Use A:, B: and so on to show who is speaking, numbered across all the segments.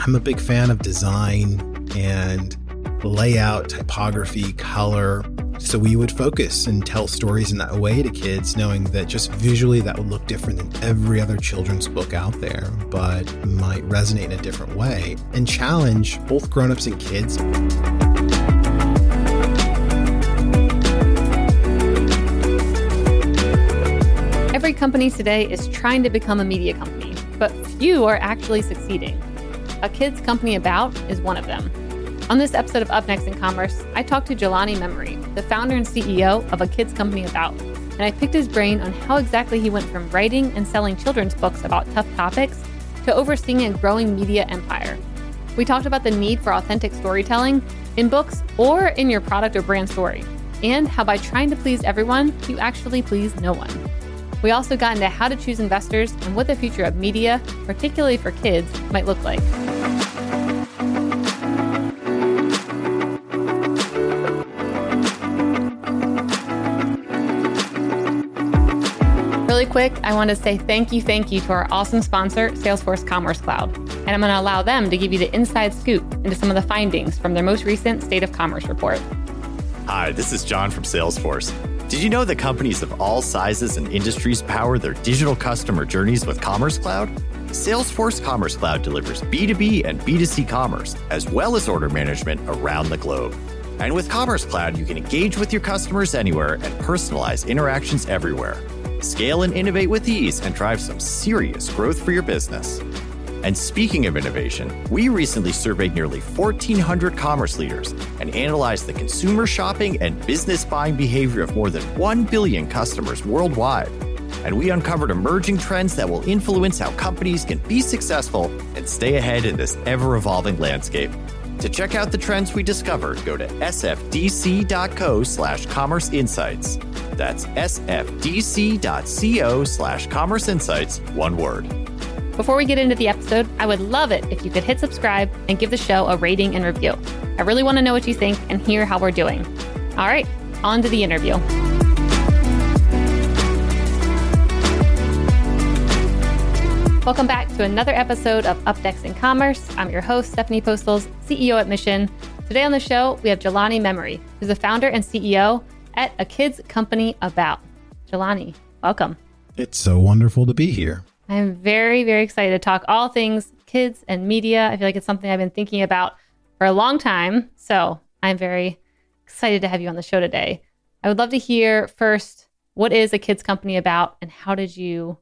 A: I'm a big fan of design and layout, typography, color. So we would focus and tell stories in that way to kids, knowing that just visually that would look different than every other children's book out there, but might resonate in a different way and challenge both grown-ups and kids.
B: Every company today is trying to become a media company, but few are actually succeeding. A Kids Company About is one of them. On this episode of Up Next in Commerce, I talked to Jelani Memory, the founder and CEO of A Kids Company About, and I picked his brain on how exactly he went from writing and selling children's books about tough topics to overseeing a growing media empire. We talked about the need for authentic storytelling in books or in your product or brand story, and how by trying to please everyone, you actually please no one. We also got into how to choose investors and what the future of media, particularly for kids, might look like. Really quick, I want to say thank you, thank you to our awesome sponsor, Salesforce Commerce Cloud. And I'm going to allow them to give you the inside scoop into some of the findings from their most recent State of Commerce report.
C: Hi, this is John from Salesforce. Did you know that companies of all sizes and industries power their digital customer journeys with Commerce Cloud? Salesforce Commerce Cloud delivers B2B and B2C commerce, as well as order management around the globe. And with Commerce Cloud, you can engage with your customers anywhere and personalize interactions everywhere. Scale and innovate with ease and drive some serious growth for your business. And speaking of innovation, we recently surveyed nearly 1,400 commerce leaders and analyzed the consumer shopping and business buying behavior of more than 1 billion customers worldwide. And we uncovered emerging trends that will influence how companies can be successful and stay ahead in this ever evolving landscape. To check out the trends we discovered, go to sfdc.co slash commerce insights. That's sfdc.co slash commerce insights, one word.
B: Before we get into the episode, I would love it if you could hit subscribe and give the show a rating and review. I really want to know what you think and hear how we're doing. All right, on to the interview. Welcome back to another episode of Up Next in Commerce. I'm your host, Stephanie Postles, CEO at Mission. Today on the show, we have Jelani Memory, who's the founder and CEO at a kids company about. Jelani, welcome.
A: It's so wonderful to be here.
B: I'm very, very excited to talk all things kids and media. I feel like it's something I've been thinking about for a long time. So I'm very excited to have you on the show today. I would love to hear first what is a kids company about and how did you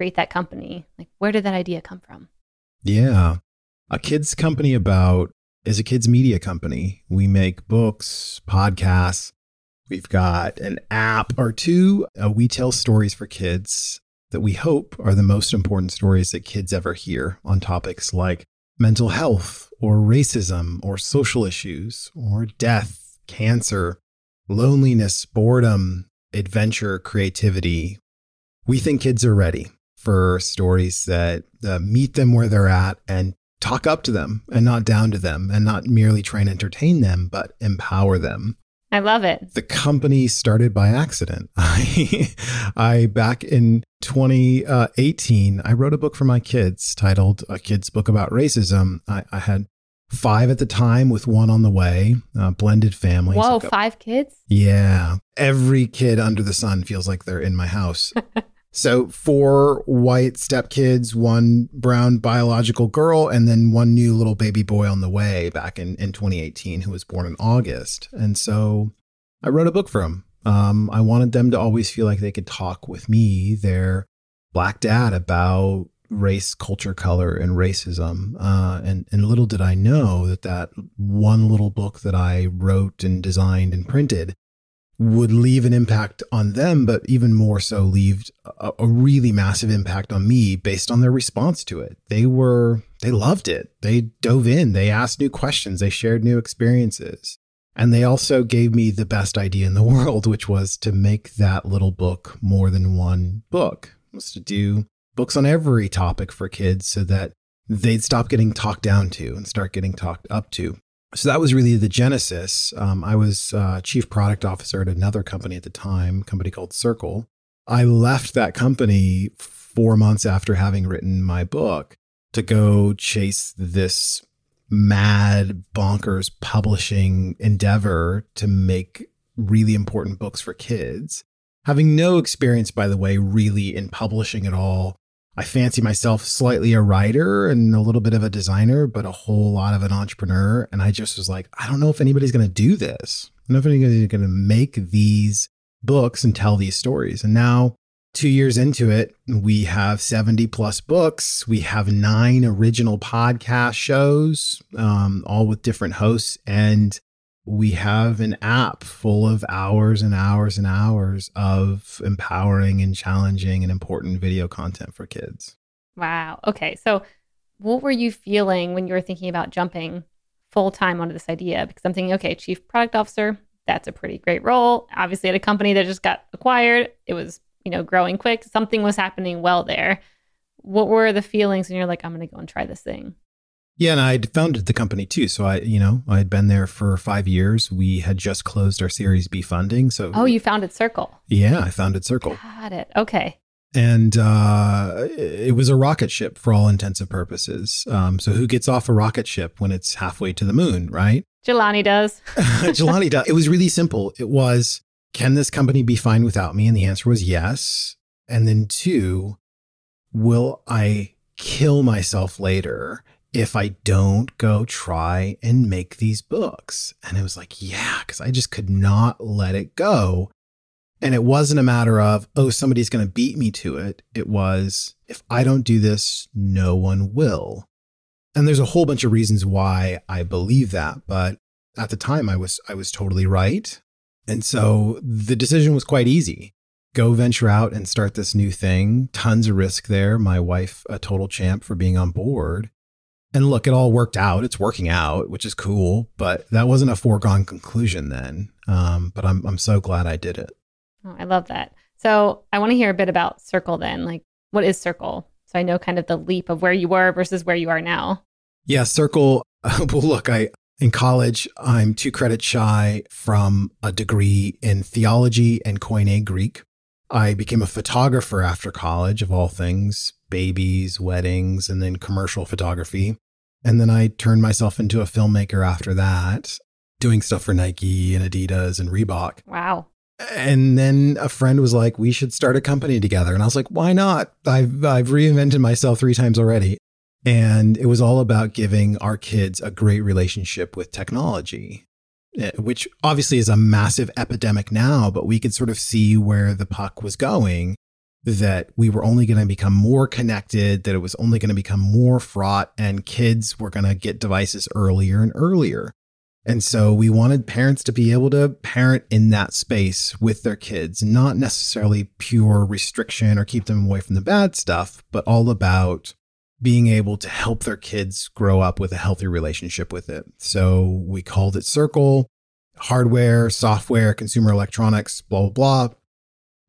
B: create that company? Like, where did that idea come from?
A: Yeah. A kids company about is a kids media company. We make books, podcasts. We've got an app or two. Uh, we tell stories for kids that we hope are the most important stories that kids ever hear on topics like mental health or racism or social issues or death, cancer, loneliness, boredom, adventure, creativity. We think kids are ready for stories that uh, meet them where they're at and talk up to them and not down to them and not merely try and entertain them, but empower them.
B: I love it.
A: The company started by accident. I, I back in 2018, I wrote a book for my kids titled "A Kid's Book About Racism." I, I had five at the time, with one on the way. Uh, blended family.
B: Whoa, five kids?
A: Yeah, every kid under the sun feels like they're in my house. So four white stepkids, one brown biological girl, and then one new little baby boy on the way back in, in 2018 who was born in August. And so I wrote a book for them. Um, I wanted them to always feel like they could talk with me, their black dad, about race, culture, color, and racism. Uh, and, and little did I know that that one little book that I wrote and designed and printed would leave an impact on them, but even more so, leave a, a, really massive impact on me based on their response to it. They were, they loved it. They dove in, they asked new questions, they shared new experiences. And they also gave me the best idea in the world, which was to make that little book more than one book, it was to do books on every topic for kids so that they'd stop getting talked down to and start getting talked up to so that was really the genesis. Um, I was uh, chief product officer at another company at the time, company called Circle. I left that company four months after having written my book to go chase this mad, bonkers publishing endeavor to make really important books for kids. Having no experience, by the way, really in publishing at all. I fancy myself slightly a writer and a little bit of a designer, but a whole lot of an entrepreneur. And I just was like, I don't know if anybody's going to do this. I don't know if anybody's going to make these books and tell these stories. And now two years into it, we have 70 plus books. We have nine original podcast shows, um, all with different hosts. And we have an app full of hours and hours and hours of empowering and challenging and important video content for kids.
B: Wow. Okay. So, what were you feeling when you were thinking about jumping full time onto this idea? Because I'm thinking, okay, chief product officer, that's a pretty great role. Obviously, at a company that just got acquired, it was you know, growing quick. Something was happening well there. What were the feelings when you're like, I'm going to go and try this thing?
A: Yeah, and I'd founded the company too. So I, you know, I'd been there for five years. We had just closed our Series B funding. So
B: oh, you founded Circle.
A: Yeah, I founded Circle.
B: Got it. Okay.
A: And uh, it was a rocket ship for all intents and purposes. Um, so who gets off a rocket ship when it's halfway to the moon, right?
B: Jelani does.
A: Jelani does. It was really simple. It was can this company be fine without me? And the answer was yes. And then two, will I kill myself later if I don't go try and make these books? And it was like, yeah, because I just could not let it go. And it wasn't a matter of, oh, somebody's going to beat me to it. It was, if I don't do this, no one will. And there's a whole bunch of reasons why I believe that. But at the time, I was, I was totally right. And so the decision was quite easy. Go venture out and start this new thing. Tons of risk there. My wife, a total champ for being on board. And look, it all worked out. It's working out, which is cool, but that wasn't a foregone conclusion then. Um, but I'm, I'm so glad I did it.
B: Oh, I love that. So I want to hear a bit about Circle then. Like, what is Circle? So I know kind of the leap of where you were versus where you are now.
A: Yeah, Circle. well, look, I, in college, I'm two credits shy from a degree in theology and Koine Greek. I became a photographer after college, of all things, babies, weddings, and then commercial photography. And then I turned myself into a filmmaker after that, doing stuff for Nike and Adidas and Reebok.
B: Wow.
A: And then a friend was like, "We should start a company together." And I was like, "Why not? I've I've reinvented myself 3 times already." And it was all about giving our kids a great relationship with technology, Uh, which obviously is a massive epidemic now, but we could sort of see where the puck was going that we were only going to become more connected, that it was only going to become more fraught, and kids were going to get devices earlier and earlier. And so we wanted parents to be able to parent in that space with their kids, not necessarily pure restriction or keep them away from the bad stuff, but all about being able to help their kids grow up with a healthy relationship with it. So we called it Circle, hardware, software, consumer electronics, blah, blah, blah.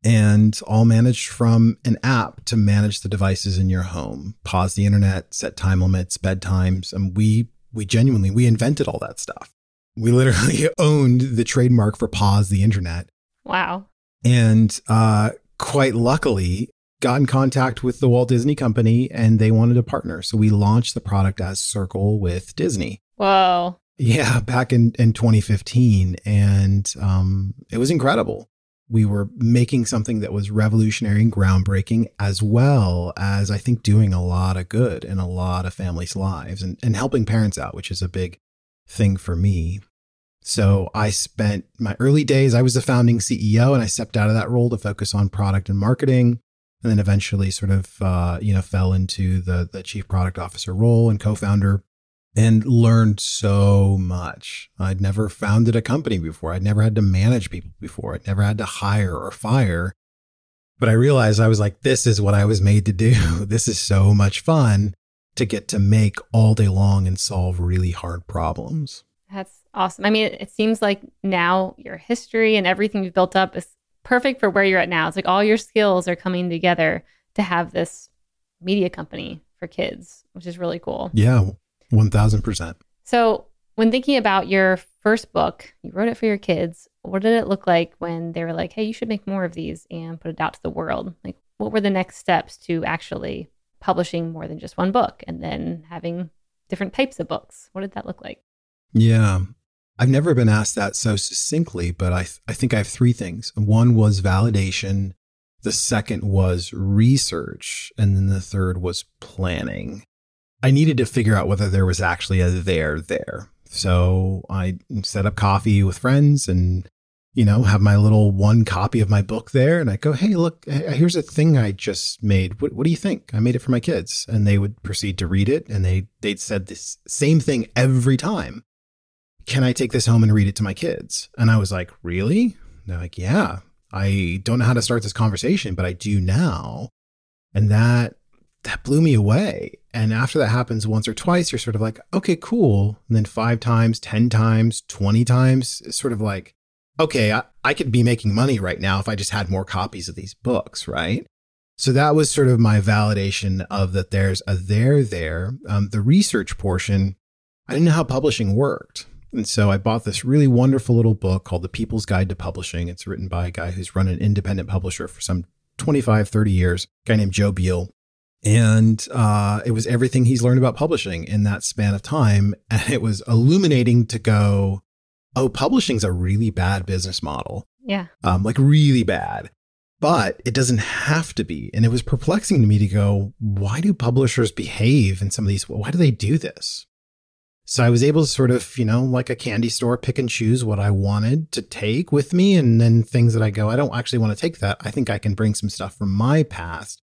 A: And all managed from an app to manage the devices in your home. Pause the internet, set time limits, bedtimes. And we we genuinely we invented all that stuff. We literally owned the trademark for pause the internet.
B: Wow.
A: And uh, quite luckily, got in contact with the Walt Disney Company and they wanted a partner. So we launched the product as Circle with Disney.
B: Whoa.
A: Yeah, back in, in 2015. And um, it was incredible. We were making something that was revolutionary and groundbreaking, as well as I think doing a lot of good in a lot of families' lives and, and helping parents out, which is a big thing for me. So I spent my early days, I was the founding CEO and I stepped out of that role to focus on product and marketing and then eventually sort of uh, you know fell into the the chief product officer role and co-founder and learned so much. I'd never founded a company before. I'd never had to manage people before. I'd never had to hire or fire. But I realized I was like, this is what I was made to do. This is so much fun to get to make all day long and solve really hard problems.
B: That's awesome. I mean, it, seems like now your history and everything you've built up is perfect for where you're at now. It's like all your skills are coming together to have this media company for kids, which is really cool.
A: Yeah, 1000%.
B: So, when thinking about your first book, you wrote it for your kids. What did it look like when they were like, hey, you should make more of these and put it out to the world? Like, what were the next steps to actually publishing more than just one book and then having different types of books. What did that look like?
A: Yeah. I've never been asked that so succinctly, but I, th- I think I have three things. One was validation, the second was research, and then the third was planning. I needed to figure out whether there was actually a there there. So I set up coffee with friends and, you know, have my little one copy of my book there. And I go, hey, look, here's a thing I just made. What, what do you think? I made it for my kids. And they would proceed to read it. And they, they'd said this same thing every time. Can I take this home and read it to my kids? And I was like, really? They're like, yeah, I don't know how to start this conversation, but I do now. And that that blew me away. And after that happens once or twice, you're sort of like, okay, cool. And then five times, 10 times, 20 times, it's sort of like, okay, I, I could be making money right now if I just had more copies of these books, right? So that was sort of my validation of that there's a there there. Um, the research portion, I didn't know how publishing worked. And so I bought this really wonderful little book called The People's Guide to Publishing. It's written by a guy who's run an independent publisher for some 25, 30 years, a guy named Joe Biel. And uh, it was everything he's learned about publishing in that span of time. And it was illuminating to go, oh, publishing's a really bad business model.
B: Yeah.
A: Um, like really bad. But it doesn't have to be. And it was perplexing to me to go, why do publishers behave in some of these? Why do they do this? So I was able to sort of, you know, like a candy store, pick and choose what I wanted to take with me. And then things that I go, I don't actually want to take that. I think I can bring some stuff from my past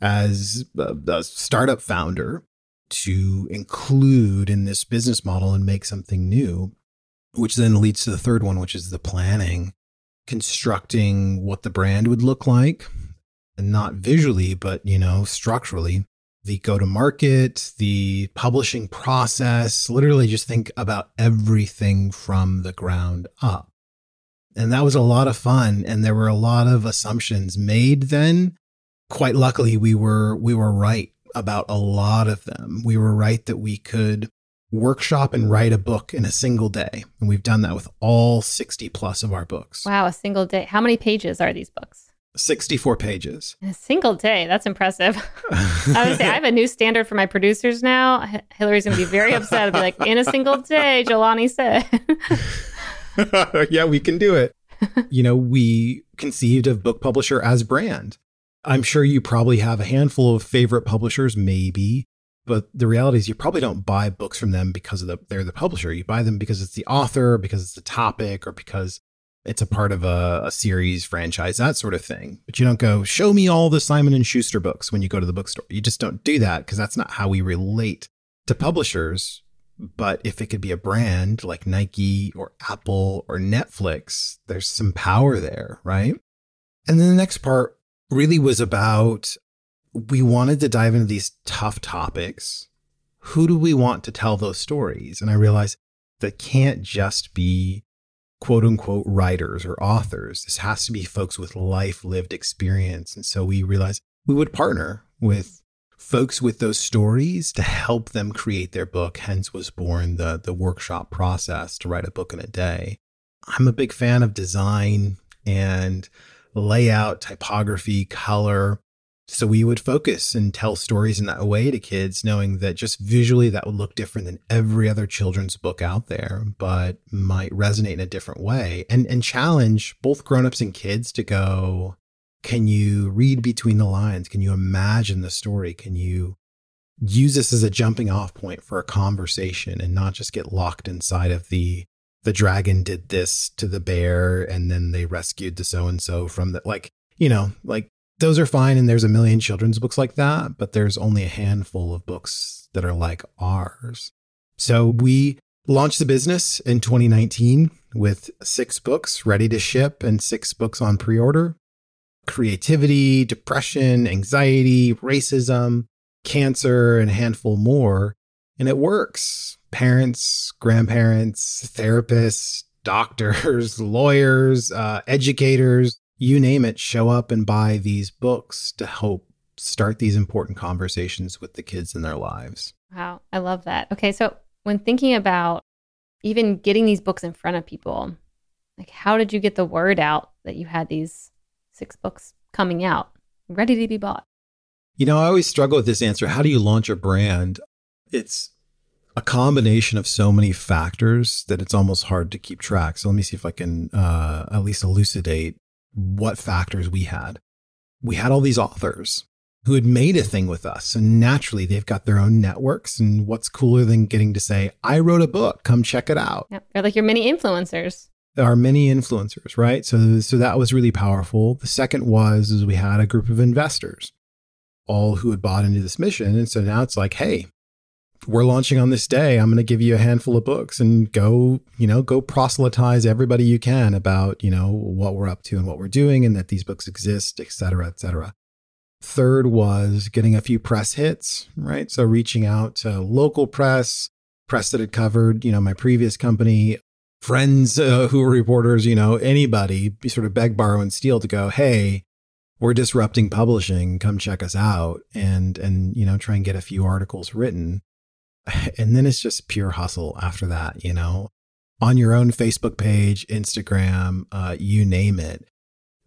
A: as a, a startup founder to include in this business model and make something new, which then leads to the third one, which is the planning, constructing what the brand would look like, and not visually, but you know, structurally. The go to market, the publishing process, literally just think about everything from the ground up. And that was a lot of fun. And there were a lot of assumptions made then quite luckily we were we were right about a lot of them. We were right that we could workshop and write a book in a single day. And we've done that with all 60 plus of our books.
B: Wow, a single day. How many pages are these books?
A: 64 pages.
B: In a single day. That's impressive. I would say I have a new standard for my producers now. Hillary's going to be very upset. I'll be like, in a single day, Jelani said.
A: yeah, we can do it. you know, we conceived of Book Publisher as brand. I'm sure you probably have a handful of favorite publishers, maybe, but the reality is you probably don't buy books from them because of the they're the publisher. You buy them because it's the author, because it's the topic, or because it's a part of a, a series, franchise, that sort of thing. But you don't go, show me all the Simon and Schuster books when you go to the bookstore. You just don't do that because that's not how we relate to publishers. But if it could be a brand like Nike or Apple or Netflix, there's some power there, right? And then the next part really was about we wanted to dive into these tough topics. Who do we want to tell those stories? And I realized that can't just be quote unquote writers or authors. This has to be folks with life lived experience. And so we realized we would partner with folks with those stories to help them create their book. Hence was born the, the workshop process to write a book in a day. I'm a big fan of design and layout, typography, color. So we would focus and tell stories in that way to kids, knowing that just visually that would look different than every other children's book out there, but might resonate in a different way and, and challenge both grown-ups and kids to go, can you read between the lines? Can you imagine the story? Can you use this as a jumping off point for a conversation and not just get locked inside of the the dragon did this to the bear and then they rescued the so and so from the like you know like those are fine and there's a million children's books like that but there's only a handful of books that are like ours. So we launched the business in 2019 with six books ready to ship and six books on pre-order. Creativity depression anxiety racism cancer and a handful more. And it works. Parents, grandparents, therapists, doctors, lawyers, uh, educators, you name it, show up and buy these books to help start these important conversations with the kids in their lives.
B: Wow, I love that. Okay, so when thinking about even getting these books in front of people, like how did you get the word out that you had these six books coming out ready to be bought?
A: You know, I always struggle with this answer. How do you launch a brand? It's a combination of so many factors that it's almost hard to keep track. So let me see if I can uh, at least elucidate what factors we had. We had all these authors who had made a thing with us. So naturally, they've got their own networks. And what's cooler than getting to say, I wrote a book, come check it out?
B: Yeah, they're like your mini influencers.
A: There are many influencers, right? So, so that was really powerful. The second was is we had a group of investors, all who had bought into this mission. And so now it's like, hey, we're launching on this day. I'm going to give you a handful of books and go, you know, go proselytize everybody you can about, you know, what we're up to and what we're doing and that these books exist, et cetera, et cetera. Third was getting a few press hits, right? So reaching out to local press, press that had covered, you know, my previous company, friends uh, who were reporters, you know, anybody, sort of beg, borrow, and steal to go, hey, we're disrupting publishing. Come check us out, and and you know, try and get a few articles written. And then it's just pure hustle after that, you know, on your own Facebook page, Instagram, uh, you name it.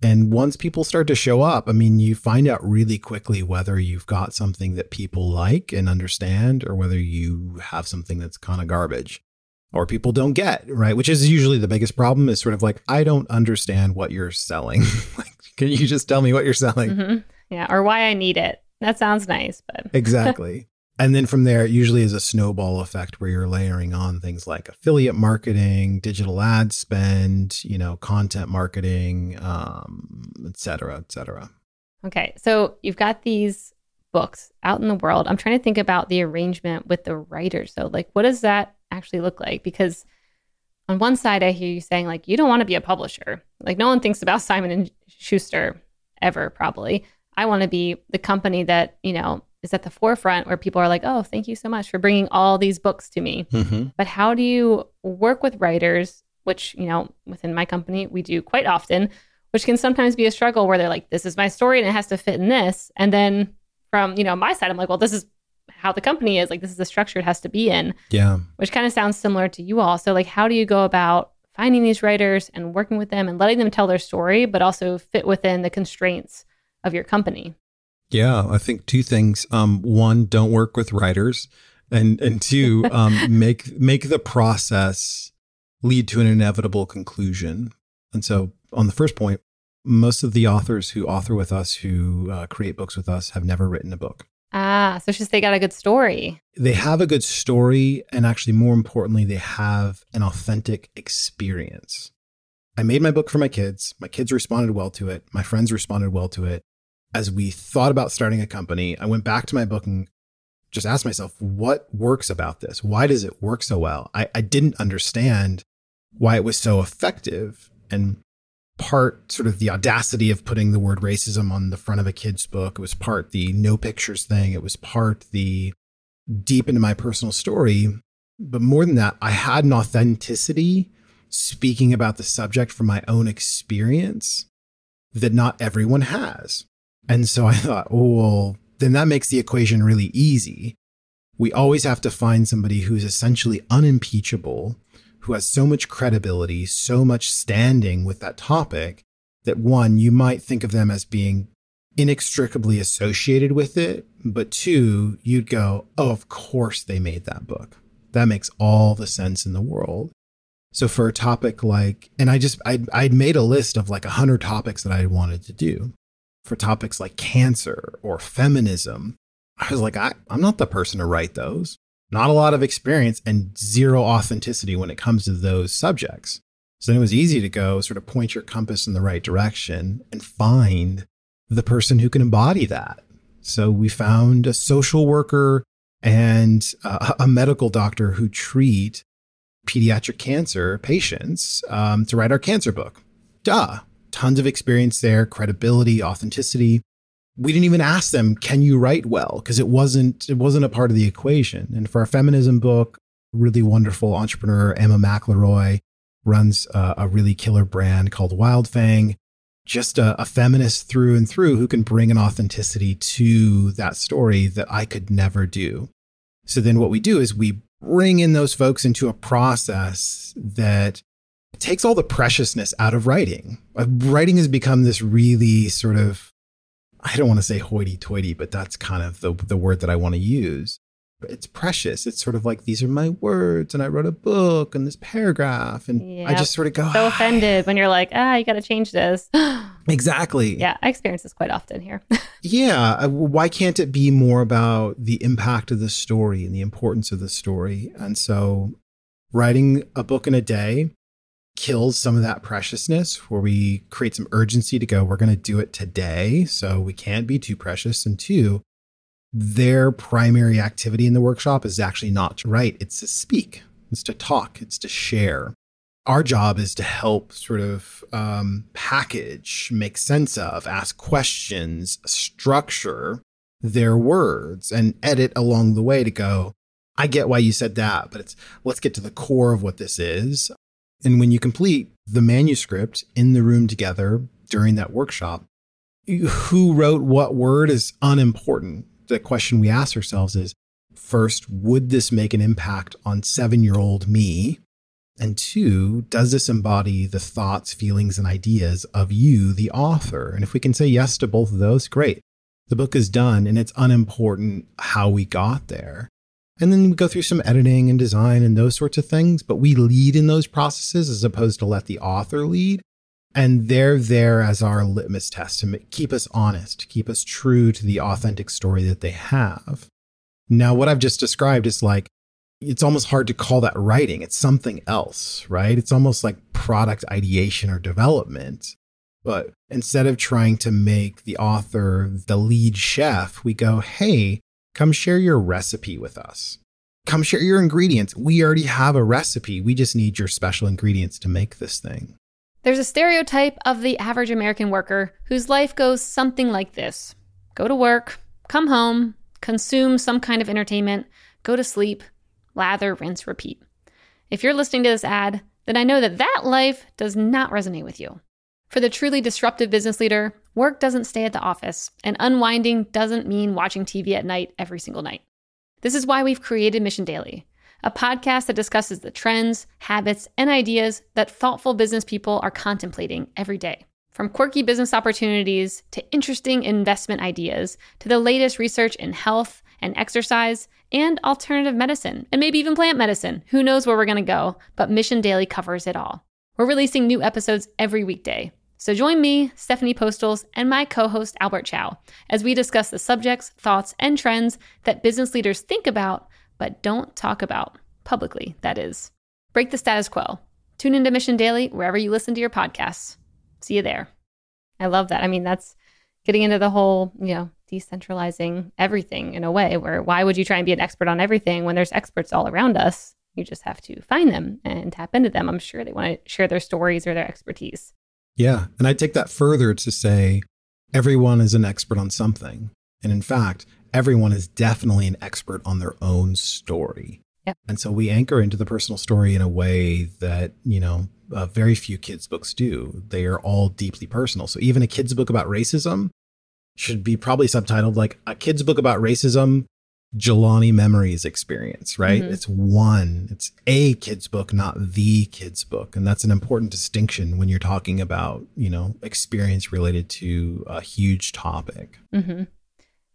A: And once people start to show up, I mean, you find out really quickly whether you've got something that people like and understand or whether you have something that's kind of garbage or people don't get, right? Which is usually the biggest problem is sort of like, I don't understand what you're selling. like, can you just tell me what you're selling?
B: Mm-hmm. Yeah. Or why I need it. That sounds nice, but
A: exactly. And then from there, it usually is a snowball effect where you're layering on things like affiliate marketing, digital ad spend, you know, content marketing, um, et cetera, et cetera.
B: Okay. So you've got these books out in the world. I'm trying to think about the arrangement with the writers. So, like, what does that actually look like? Because on one side, I hear you saying, like, you don't want to be a publisher. Like, no one thinks about Simon and Schuster ever, probably. I want to be the company that, you know, is at the forefront where people are like, oh, thank you so much for bringing all these books to me. Mm-hmm. But how do you work with writers, which, you know, within my company, we do quite often, which can sometimes be a struggle where they're like, this is my story and it has to fit in this. And then from, you know, my side, I'm like, well, this is how the company is. Like, this is the structure it has to be in.
A: Yeah.
B: Which kind of sounds similar to you all. So, like, how do you go about finding these writers and working with them and letting them tell their story, but also fit within the constraints of your company?
A: Yeah, I think two things. Um, one, don't work with writers, and and two, um, make make the process lead to an inevitable conclusion. And so, on the first point, most of the authors who author with us, who uh, create books with us, have never written a book.
B: Ah, so it's just they got a good story.
A: They have a good story, and actually, more importantly, they have an authentic experience. I made my book for my kids. My kids responded well to it. My friends responded well to it as we thought about starting a company, I went back to my book and just asked myself, what works about this? Why does it work so well? I, I didn't understand why it was so effective. And part sort of the audacity of putting the word racism on the front of a kid's book. It was part the no pictures thing. It was part the deep into my personal story. But more than that, I had an authenticity speaking about the subject from my own experience that not everyone has. And so I thought, oh, well, then that makes the equation really easy. We always have to find somebody who's essentially unimpeachable, who has so much credibility, so much standing with that topic that one, you might think of them as being inextricably associated with it. But two, you'd go, oh, of course they made that book. That makes all the sense in the world. So for a topic like, and I just, I'd, I'd made a list of like a hundred topics that I wanted to do for topics like cancer or feminism, I was like, I, I'm not the person to write those. Not a lot of experience and zero authenticity when it comes to those subjects. So then it was easy to go sort of point your compass in the right direction and find the person who can embody that. So we found a social worker and a, a medical doctor who treat pediatric cancer patients um, to write our cancer book. Duh tons of experience there, credibility, authenticity. We didn't even ask them, "Can you write well?" because it wasn't it wasn't a part of the equation. And for our feminism book, really wonderful entrepreneur Emma Mcilroy runs a, a really killer brand called Wildfang. Just a, a feminist through and through who can bring an authenticity to that story that I could never do. So then what we do is we bring in those folks into a process that takes all the preciousness out of writing. Uh, writing has become this really sort of I don't want to say hoity toity, but that's kind of the, the word that I want to use. It's precious. It's sort of like these are my words, and I wrote a book and this paragraph, and. I just sort of go
B: so offended when you're like, ah, you got to change this.
A: exactly.
B: Yeah, I experience this quite often here.
A: yeah, uh, why can't it be more about the impact of the story and the importance of the story? And so, writing a book in a day kills some of that preciousness where we create some urgency to go, we're going to do it today. So we can't be too precious. And two, their primary activity in the workshop is actually not to write, it's to speak, it's to talk, it's to share. Our job is to help sort of um, package, make sense of, ask questions, structure their words, and edit along the way to go, I get why you said that, but it's let's get to the core of what this is. And when you complete the manuscript in the room together during that workshop, who wrote what word is unimportant. The question we ask ourselves is first, would this make an impact on seven year old me? And two, does this embody the thoughts, feelings, and ideas of you, the author? And if we can say yes to both of those, great. The book is done and it's unimportant how we got there. And then we go through some editing and design and those sorts of things, but we lead in those processes as opposed to let the author lead. And they're there as our litmus test to keep us honest, keep us true to the authentic story that they have. Now, what I've just described is like, it's almost hard to call that writing. It's something else, right? It's almost like product ideation or development. But instead of trying to make the author the lead chef, we go, hey, Come share your recipe with us. Come share your ingredients. We already have a recipe. We just need your special ingredients to make this thing.
B: There's a stereotype of the average American worker whose life goes something like this go to work, come home, consume some kind of entertainment, go to sleep, lather, rinse, repeat. If you're listening to this ad, then I know that that life does not resonate with you. For the truly disruptive business leader, work doesn't stay at the office, and unwinding doesn't mean watching TV at night every single night. This is why we've created Mission Daily, a podcast that discusses the trends, habits, and ideas that thoughtful business people are contemplating every day. From quirky business opportunities to interesting investment ideas to the latest research in health and exercise and alternative medicine, and maybe even plant medicine. Who knows where we're going to go, but Mission Daily covers it all. We're releasing new episodes every weekday. So join me, Stephanie Postles, and my co host, Albert Chow, as we discuss the subjects, thoughts, and trends that business leaders think about, but don't talk about publicly, that is. Break the status quo. Tune into Mission Daily wherever you listen to your podcasts. See you there. I love that. I mean, that's getting into the whole, you know, decentralizing everything in a way where why would you try and be an expert on everything when there's experts all around us? You just have to find them and tap into them. I'm sure they want to share their stories or their expertise.
A: Yeah. And I take that further to say everyone is an expert on something. And in fact, everyone is definitely an expert on their own story.
B: Yep.
A: And so we anchor into the personal story in a way that, you know, uh, very few kids' books do. They are all deeply personal. So even a kid's book about racism should be probably subtitled like a kid's book about racism Jelani Memory's experience, right? Mm-hmm. It's one, it's a kid's book, not the kid's book. And that's an important distinction when you're talking about, you know, experience related to a huge topic.
B: Mm-hmm.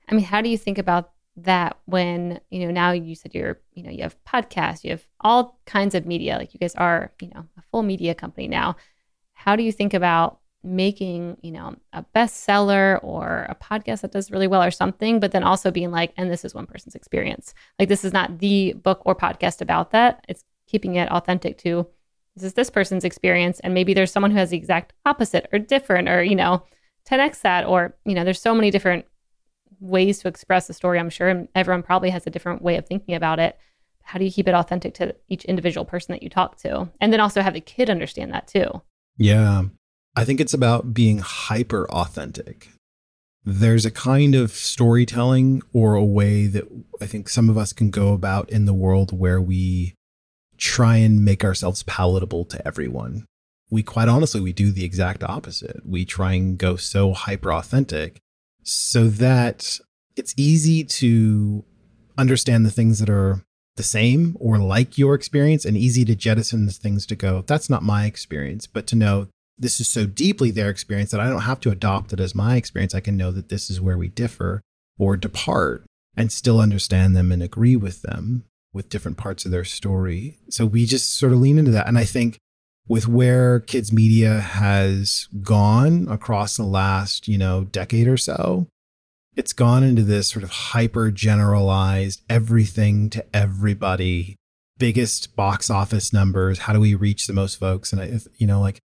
B: I mean, how do you think about that when, you know, now you said you're, you know, you have podcasts, you have all kinds of media, like you guys are, you know, a full media company now. How do you think about making, you know, a bestseller or a podcast that does really well or something, but then also being like, and this is one person's experience. Like this is not the book or podcast about that. It's keeping it authentic to this is this person's experience. And maybe there's someone who has the exact opposite or different or, you know, 10x that, or, you know, there's so many different ways to express the story, I'm sure. And everyone probably has a different way of thinking about it. How do you keep it authentic to each individual person that you talk to? And then also have the kid understand that too.
A: Yeah. I think it's about being hyper authentic. There's a kind of storytelling or a way that I think some of us can go about in the world where we try and make ourselves palatable to everyone. We quite honestly, we do the exact opposite. We try and go so hyper authentic so that it's easy to understand the things that are the same or like your experience and easy to jettison the things to go, that's not my experience, but to know this is so deeply their experience that I don't have to adopt it as my experience. I can know that this is where we differ or depart and still understand them and agree with them with different parts of their story. So we just sort of lean into that. And I think with where kids media has gone across the last, you know, decade or so, it's gone into this sort of hyper generalized everything to everybody, biggest box office numbers. How do we reach the most folks? And I, you know, like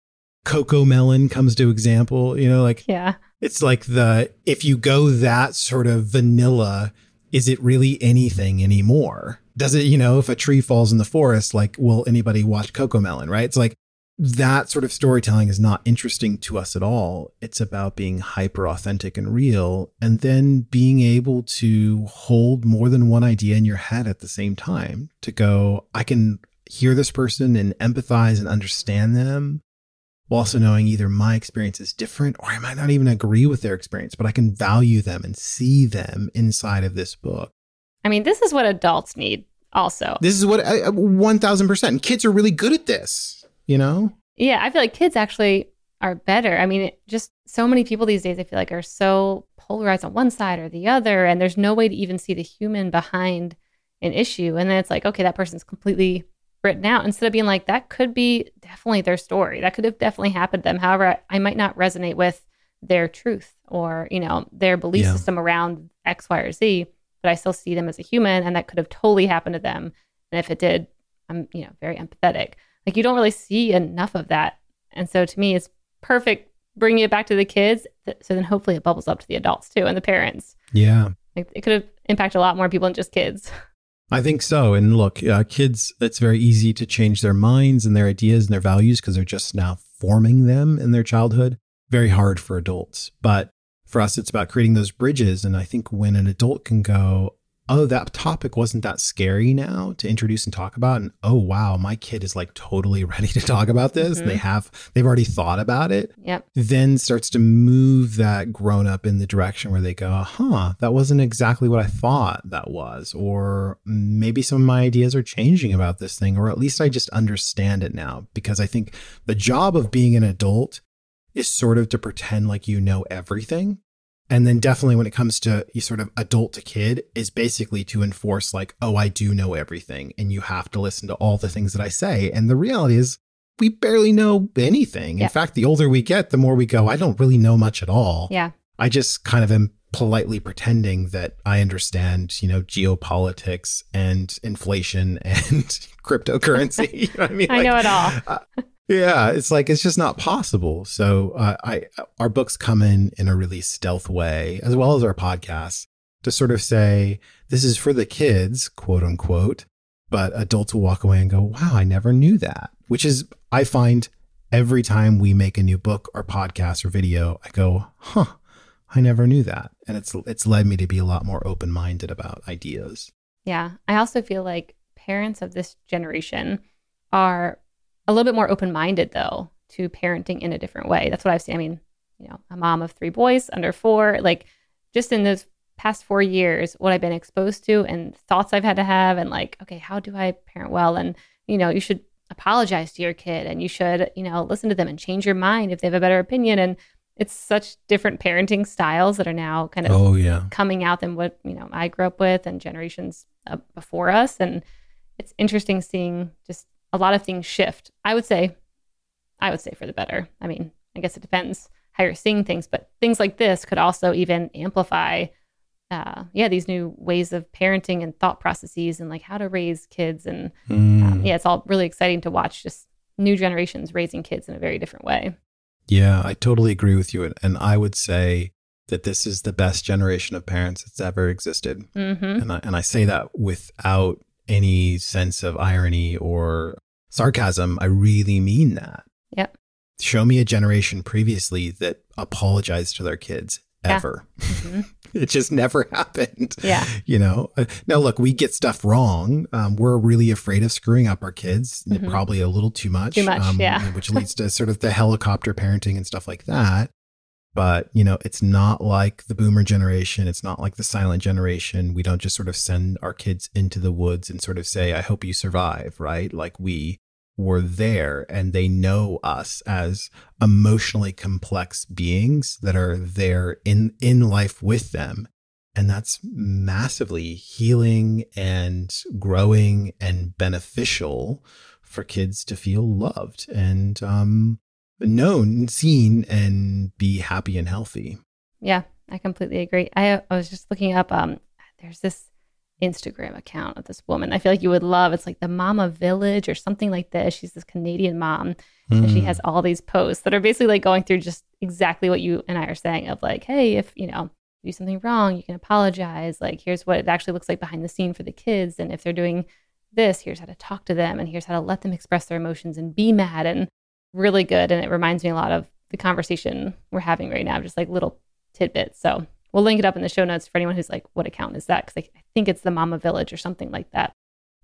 A: CoComelon comes to example, you know, like
B: yeah,
A: it's like the if you go that sort of vanilla, is it really anything anymore? Does it, you know, if a tree falls in the forest, like will anybody watch CoComelon, right? It's like that sort of storytelling is not interesting to us at all. It's about being hyper authentic and real, and then being able to hold more than one idea in your head at the same time to go, I can hear this person and empathize and understand them while also knowing either my experience is different or I might not even agree with their experience, but I can value them and see them inside of this book.
B: I mean, this is what adults need also.
A: This is what 1000%. Kids are really good at this, you know?
B: Yeah, I feel like kids actually are better. I mean, just so many people these days, I feel like, are so polarized on one side or the other, and there's no way to even see the human behind an issue. And then it's like, okay, that person's completely written out instead of being like, that could be definitely their story. That could have definitely happened to them. However, I, I might not resonate with their truth or, you know, their belief yeah. system around X, Y, or Z, but I still see them as a human and that could have totally happened to them. And if it did, I'm, you know, very empathetic. Like you don't really see enough of that. And so to me, it's perfect bringing it back to the kids. So then hopefully it bubbles up to the adults too and the parents.
A: Yeah.
B: Like it could have impacted a lot more people than just kids.
A: I think so. And look, uh, kids, it's very easy to change their minds and their ideas and their values because they're just now forming them in their childhood. Very hard for adults. But for us, it's about creating those bridges. And I think when an adult can go, oh, that topic wasn't that scary now to introduce and talk about. And oh, wow, my kid is like totally ready to talk about this. Mm-hmm. They have, they've already thought about it.
B: Yep.
A: Then starts to move that grown up in the direction where they go, huh, that wasn't exactly what I thought that was. Or maybe some of my ideas are changing about this thing, or at least I just understand it now. Because I think the job of being an adult is sort of to pretend like you know everything and then definitely when it comes to you sort of adult to kid is basically to enforce like oh i do know everything and you have to listen to all the things that i say. And the reality is we barely know anything. Yeah. in fact the older we get the more we go i don't really know much at all.
B: Yeah.
A: I just kind of am politely pretending that i understand you know geopolitics and inflation and cryptocurrency you know
B: I mean I know it all uh,
A: yeah, it's like it's just not possible. So uh, I our books come in in a really stealth way, as well as our podcasts, to sort of say this is for the kids, quote unquote. But adults will walk away and go, "Wow, I never knew that." Which is, I find every time we make a new book or podcast or video, I go, "Huh, I never knew that," and it's it's led me to be a lot more open minded about ideas.
B: Yeah, I also feel like parents of this generation are a little bit more open minded though to parenting in a different way. That's what I've seen. I mean, you know, a mom of three boys under four, like just in those past four years, what I've been exposed to and thoughts I've had to have, and like, okay, how do I parent well? And, you know, you should apologize to your kid and you should, you know, listen to them and change your mind if they have a better opinion. And it's such different parenting styles that are now kind of
A: oh, yeah.
B: coming out than what, you know, I grew up with and generations uh, before us. And it's interesting seeing just a lot of things shift. I would say, I would say for the better. I mean, I guess it depends how you're seeing things, but things like this could also even amplify, uh, yeah, these new ways of parenting and thought processes and like how to raise kids. And mm. um, yeah, it's all really exciting to watch just new generations raising kids in a very different way.
A: Yeah, I totally agree with you. And I would say that this is the best generation of parents that's ever existed. Mm-hmm. And, I, and I say that without any sense of irony or sarcasm. I really mean that.
B: Yep.
A: Show me a generation previously that apologized to their kids ever. Yeah. Mm-hmm. it just never happened.
B: Yeah.
A: You know, uh, now look, we get stuff wrong. Um, we're really afraid of screwing up our kids, mm-hmm. probably a little too much.
B: Too much, um, yeah.
A: which leads to sort of the helicopter parenting and stuff like that but you know it's not like the boomer generation it's not like the silent generation we don't just sort of send our kids into the woods and sort of say i hope you survive right like we were there and they know us as emotionally complex beings that are there in in life with them and that's massively healing and growing and beneficial for kids to feel loved and um, known, seen, and be happy and healthy.
B: Yeah, I completely agree. I, I was just looking up. Um, there's this Instagram account of this woman. I feel like you would love. It's like the Mama Village or something like this. She's this Canadian mom, mm. and she has hmm. all these posts that are basically like going through just exactly what you and I are saying of like, hey, if you know do something wrong, you can apologize. Like, here's what it actually looks like behind the scene for the kids. And if they're doing this, here's how to talk to them. And here's how to let them express their emotions and be mad. And really good. And it reminds me a lot of the conversation we're having right now, just like little tidbits. So we'll link it up in the show notes for anyone who's like, what account is that? Because I think it's the Mama Village or something like that.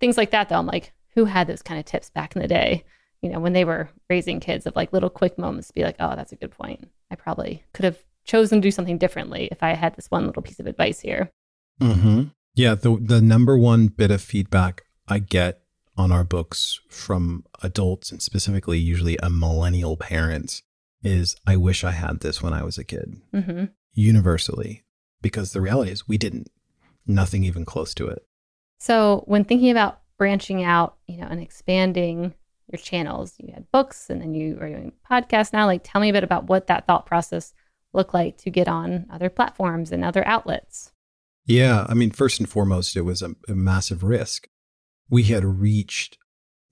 B: Things like that, though, I'm like, who had those kind of tips back in the day? You know, when they were raising kids of like little quick moments to be like, oh, that's a good point. I probably could have chosen to do something differently if I had this one little piece of advice here.
A: Mm-hmm. Yeah, the the number one bit of feedback I get on our books from adults and specifically usually a millennial parents is I wish I had this when I was a kid. Mm-hmm. Universally, because the reality is we didn't. Nothing even close to it.
B: So when thinking about branching out, you know, and expanding your channels, you had books and then you are doing podcasts now. Like, tell me a bit about what that thought process looked like to get on other platforms and other outlets?
A: Yeah, I mean, first and foremost, it was a, a massive risk. We had reached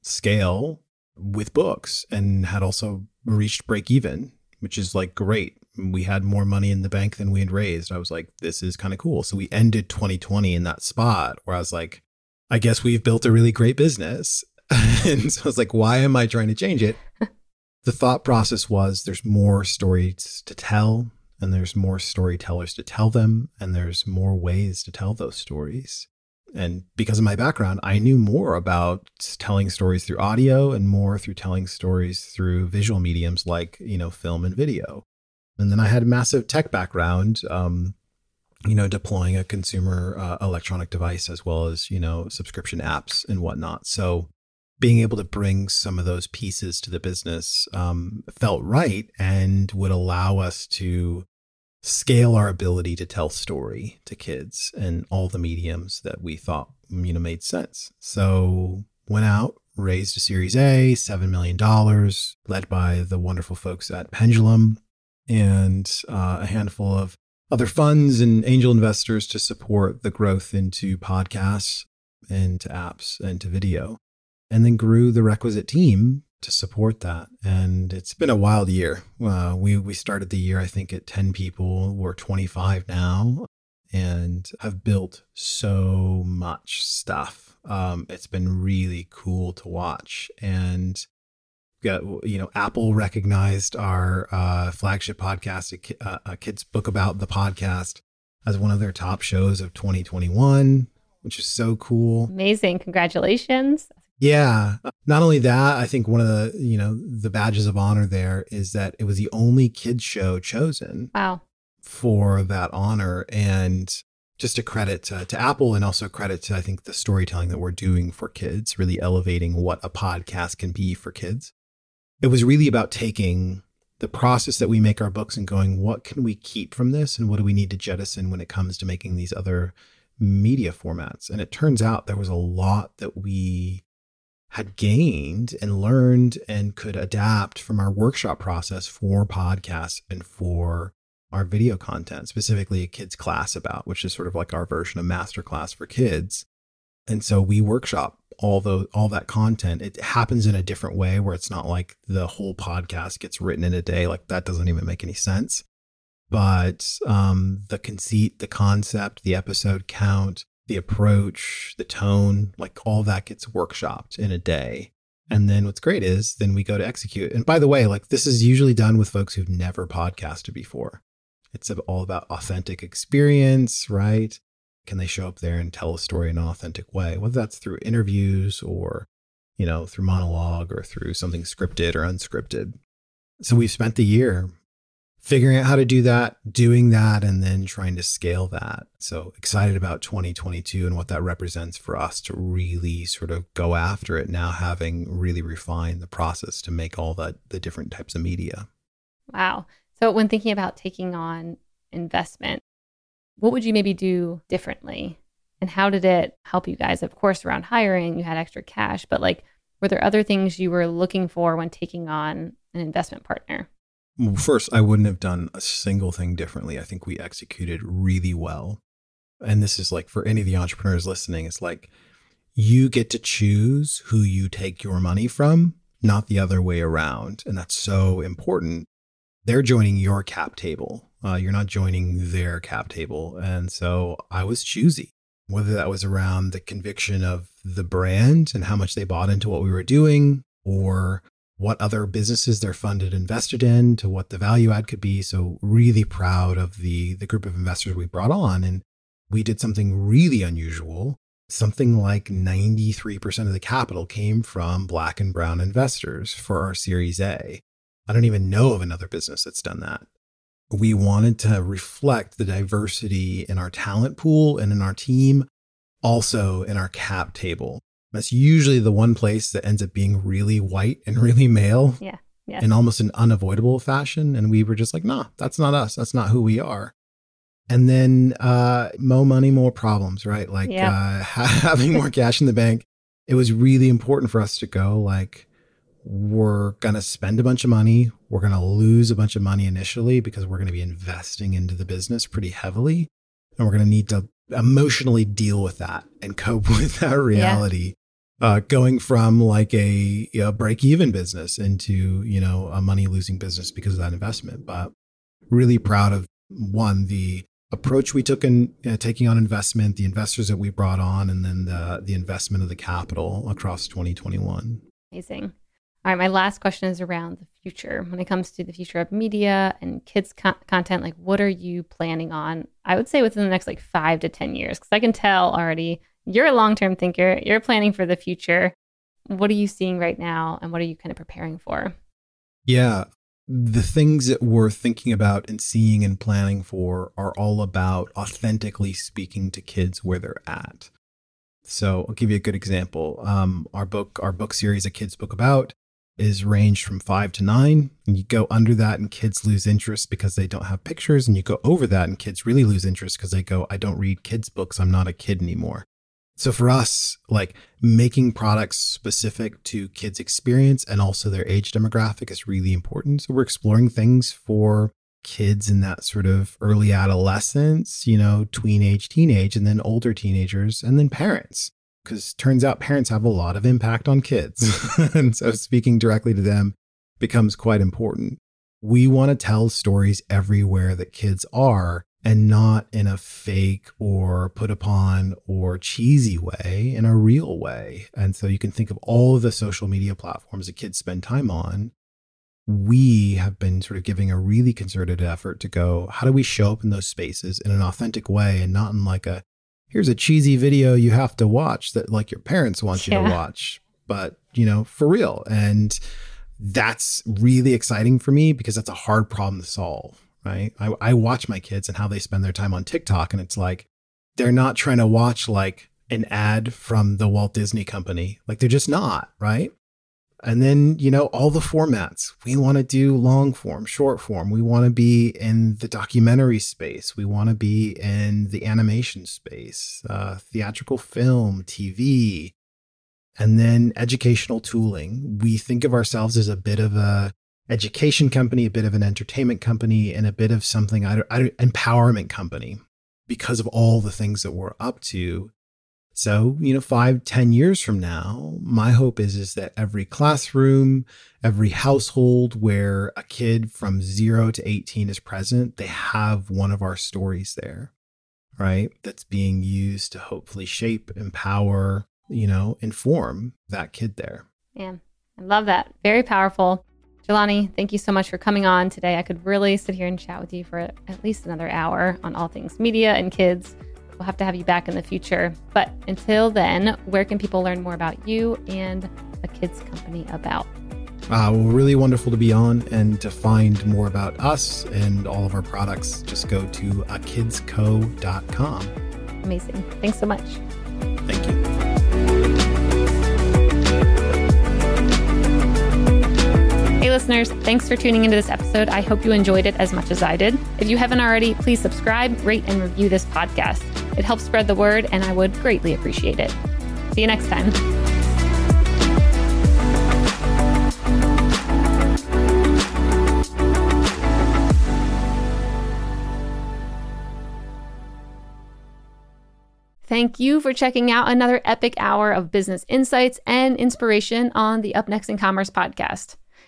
A: scale with books and had also reached break even, which is like great. We had more money in the bank than we had raised. I was like, this is kind of cool. So we ended 2020 in that spot where I was like, I guess we've built a really great business. and so I was like, why am I trying to change it? the thought process was there's more stories to tell and there's more storytellers to tell them and there's more ways to tell those stories and because of my background i knew more about telling stories through audio and more through telling stories through visual mediums like you know film and video and then i had a massive tech background um, you know deploying a consumer uh, electronic device as well as you know subscription apps and whatnot so being able to bring some of those pieces to the business um, felt right and would allow us to scale our ability to tell story to kids and all the mediums that we thought you know made sense. So went out, raised a Series A, seven million dollars, led by the wonderful folks at Pendulum, and uh, a handful of other funds and angel investors to support the growth into podcasts and to apps and to video and then grew the requisite team to support that. And it's been a wild year. Uh, we we started the year I think at 10 people. We're 25 now and have built so much stuff. Um, it's been really cool to watch and got you know Apple recognized our uh, flagship podcast, a, a kid's book about the podcast, as one of their top shows of 2021, which is so cool.
B: Amazing! Congratulations.
A: Yeah. Not only that, I think one of the, you know, the badges of honor there is that it was the only kids show chosen.
B: Wow.
A: For that honor. And just a credit to, to Apple and also credit to, I think, the storytelling that we're doing for kids, really elevating what a podcast can be for kids. It was really about taking the process that we make our books and going, what can we keep from this? And what do we need to jettison when it comes to making these other media formats? And it turns out there was a lot that we had gained and learned and could adapt from our workshop process for podcasts and for our video content, specifically a kids class about, which is sort of like our version of masterclass for kids. And so we workshop all the all that content. It happens in a different way where it's not like the whole podcast gets written in a day. Like that doesn't even make any sense. But um, the conceit, the concept, the episode count, the approach, the tone, like all that gets workshopped in a day. And then what's great is then we go to execute. And by the way, like this is usually done with folks who've never podcasted before. It's all about authentic experience, right? Can they show up there and tell a story in an authentic way? Whether that's through interviews or, you know, through monologue or through something scripted or unscripted. So we've spent the year figuring out how to do that, doing that, and then trying to scale that. So excited about 2022 and what that represents for us to really sort of go after it now, having really refined the process to make all the, the different types of media.
B: Wow. So when thinking about taking on investment, what would you maybe do differently? And how did it help you guys? Of course, around hiring, you had extra cash, but like, were there other things you were looking for when taking on an investment partner?
A: First, I wouldn't have done a single thing differently. I think we executed really well. And this is like for any of the entrepreneurs listening, it's like you get to choose who you take your money from, not the other way around. And that's so important. They're joining your cap table. Uh, you're not joining their cap table. And so I was choosy, whether that was around the conviction of the brand and how much they bought into what we were doing, or what other businesses they're funded invested in to what the value add could be. So really proud of the the group of investors we brought on. And we did something really unusual. Something like 93% of the capital came from black and brown investors for our series a. I don't even know of another business that's done that we wanted to reflect the diversity in our talent pool and in our team also in our cap table that's usually the one place that ends up being really white and really male.
B: Yeah. Yeah.
A: In almost an unavoidable fashion. And we were just like, nah, that's not us. That's not who we are. And then uh, more money, more problems, right? Like yep. uh, having more cash in the bank. It was really important for us to go like, we're going to spend a bunch of money. We're going to lose a bunch of money initially because we're going to be investing into the business pretty heavily. And we're going to need to emotionally deal with that and cope with that reality uh, going from like a, a break even business into you know a money losing business because of that investment. But really proud of one the approach we took in uh, taking on investment, the investors that we brought on, and then the the investment of the capital across 2021.
B: Amazing. All right, my last question is around the future. When it comes to the future of media and kids co- content, like what are you planning on? I would say within the next like five to 10 years, because I can tell already you're a long term thinker, you're planning for the future. What are you seeing right now and what are you kind of preparing for?
A: Yeah. The things that we're thinking about and seeing and planning for are all about authentically speaking to kids where they're at. So I'll give you a good example. Um, our book, our book series, A Kids Book About, is ranged from five to nine. And you go under that and kids lose interest because they don't have pictures. And you go over that and kids really lose interest because they go, I don't read kids' books. I'm not a kid anymore. So for us, like making products specific to kids' experience and also their age demographic is really important. So we're exploring things for kids in that sort of early adolescence, you know, tween age, teenage, and then older teenagers, and then parents. Because turns out parents have a lot of impact on kids. and so speaking directly to them becomes quite important. We want to tell stories everywhere that kids are and not in a fake or put upon or cheesy way, in a real way. And so you can think of all of the social media platforms that kids spend time on. We have been sort of giving a really concerted effort to go, how do we show up in those spaces in an authentic way and not in like a, here's a cheesy video you have to watch that like your parents want yeah. you to watch, but, you know, for real. And that's really exciting for me because that's a hard problem to solve right? I, I watch my kids and how they spend their time on TikTok, and it's like they're not trying to watch like an ad from the Walt Disney Company. Like they're just not, right? And then, you know, all the formats. We want to do long form, short form. We want to be in the documentary space. We want to be in the animation space, uh, theatrical film, TV, and then educational tooling. We think of ourselves as a bit of a education company, a bit of an entertainment company, and a bit of something, I, I, empowerment company because of all the things that we're up to. So, you know, five, ten years from now, my hope is, is that every classroom, every household where a kid from zero to 18 is present, they have one of our stories there, right? That's being used to hopefully shape, empower, you know, inform that kid there.
B: Yeah, I love that. Very powerful. Jelani, thank you so much for coming on today. I could really sit here and chat with you for at least another hour on all things media and kids. We'll have to have you back in the future. But until then, where can people learn more about you and a kids company about?
A: Uh, well, really wonderful to be on. And to find more about us and all of our products, just go to akidsco.com.
B: Amazing. Thanks so much.
A: Thank you.
B: Hey, listeners, thanks for tuning into this episode. I hope you enjoyed it as much as I did. If you haven't already, please subscribe, rate, and review this podcast. It helps spread the word, and I would greatly appreciate it. See you next time. Thank you for checking out another epic hour of business insights and inspiration on the Up Next in Commerce podcast.